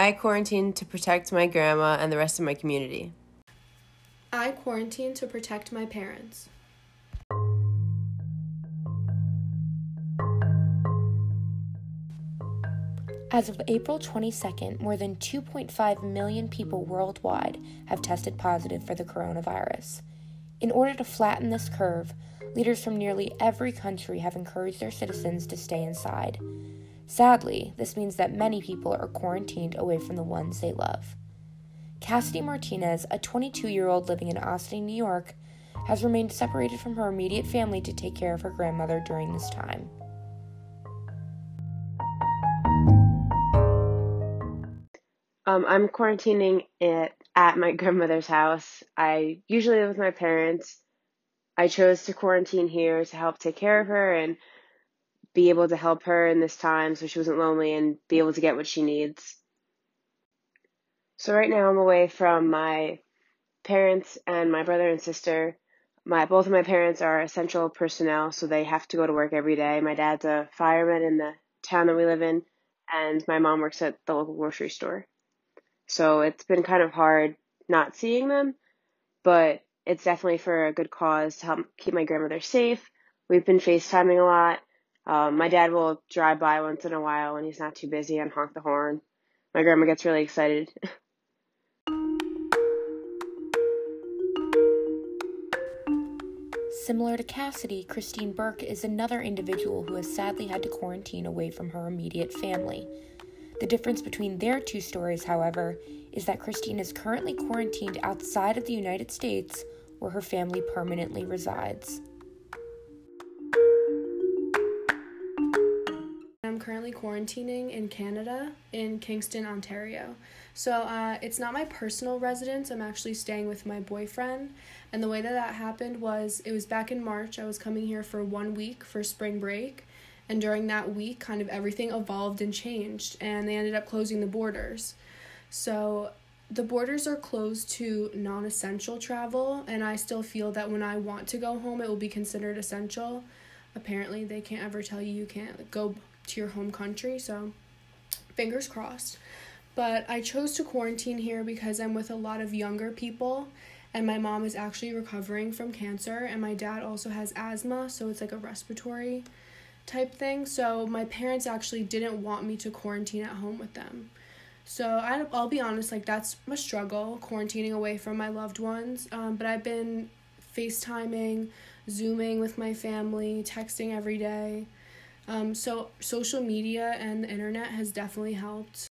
I quarantined to protect my grandma and the rest of my community. I quarantined to protect my parents. As of April 22nd, more than 2.5 million people worldwide have tested positive for the coronavirus. In order to flatten this curve, leaders from nearly every country have encouraged their citizens to stay inside. Sadly, this means that many people are quarantined away from the ones they love. Cassidy Martinez, a 22 year old living in Austin, New York, has remained separated from her immediate family to take care of her grandmother during this time. Um, I'm quarantining it at my grandmother's house. I usually live with my parents. I chose to quarantine here to help take care of her and be able to help her in this time so she wasn't lonely and be able to get what she needs. So right now I'm away from my parents and my brother and sister. My both of my parents are essential personnel, so they have to go to work every day. My dad's a fireman in the town that we live in, and my mom works at the local grocery store. So it's been kind of hard not seeing them, but it's definitely for a good cause to help keep my grandmother safe. We've been FaceTiming a lot. Um, my dad will drive by once in a while when he's not too busy and honk the horn. My grandma gets really excited. Similar to Cassidy, Christine Burke is another individual who has sadly had to quarantine away from her immediate family. The difference between their two stories, however, is that Christine is currently quarantined outside of the United States where her family permanently resides. Currently quarantining in Canada, in Kingston, Ontario. So uh, it's not my personal residence. I'm actually staying with my boyfriend. And the way that that happened was it was back in March. I was coming here for one week for spring break. And during that week, kind of everything evolved and changed, and they ended up closing the borders. So the borders are closed to non essential travel, and I still feel that when I want to go home, it will be considered essential. Apparently, they can't ever tell you you can't go to your home country, so fingers crossed. But I chose to quarantine here because I'm with a lot of younger people, and my mom is actually recovering from cancer, and my dad also has asthma, so it's like a respiratory type thing. So my parents actually didn't want me to quarantine at home with them. So I'll be honest, like that's a struggle quarantining away from my loved ones. Um, but I've been FaceTiming, Zooming with my family, texting every day. Um, so social media and the internet has definitely helped.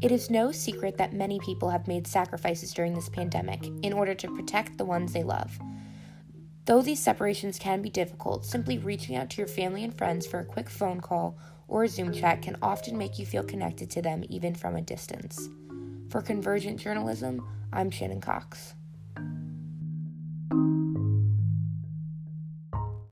It is no secret that many people have made sacrifices during this pandemic in order to protect the ones they love. Though these separations can be difficult, simply reaching out to your family and friends for a quick phone call or a Zoom chat can often make you feel connected to them even from a distance. For Convergent Journalism, I'm Shannon Cox.